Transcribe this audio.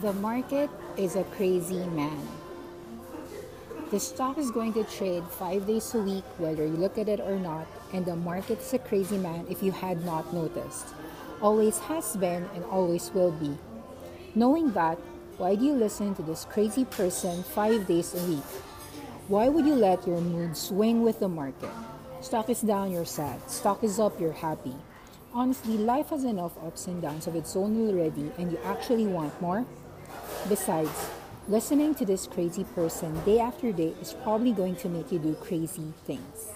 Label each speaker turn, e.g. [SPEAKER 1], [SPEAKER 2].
[SPEAKER 1] The market is a crazy man. The stock is going to trade five days a week, whether you look at it or not, and the market is a crazy man if you had not noticed. Always has been and always will be. Knowing that, why do you listen to this crazy person five days a week? Why would you let your mood swing with the market? Stock is down, you're sad. Stock is up, you're happy. Honestly, life has enough ups and downs of its own already, and you actually want more? Besides, listening to this crazy person day after day is probably going to make you do crazy things.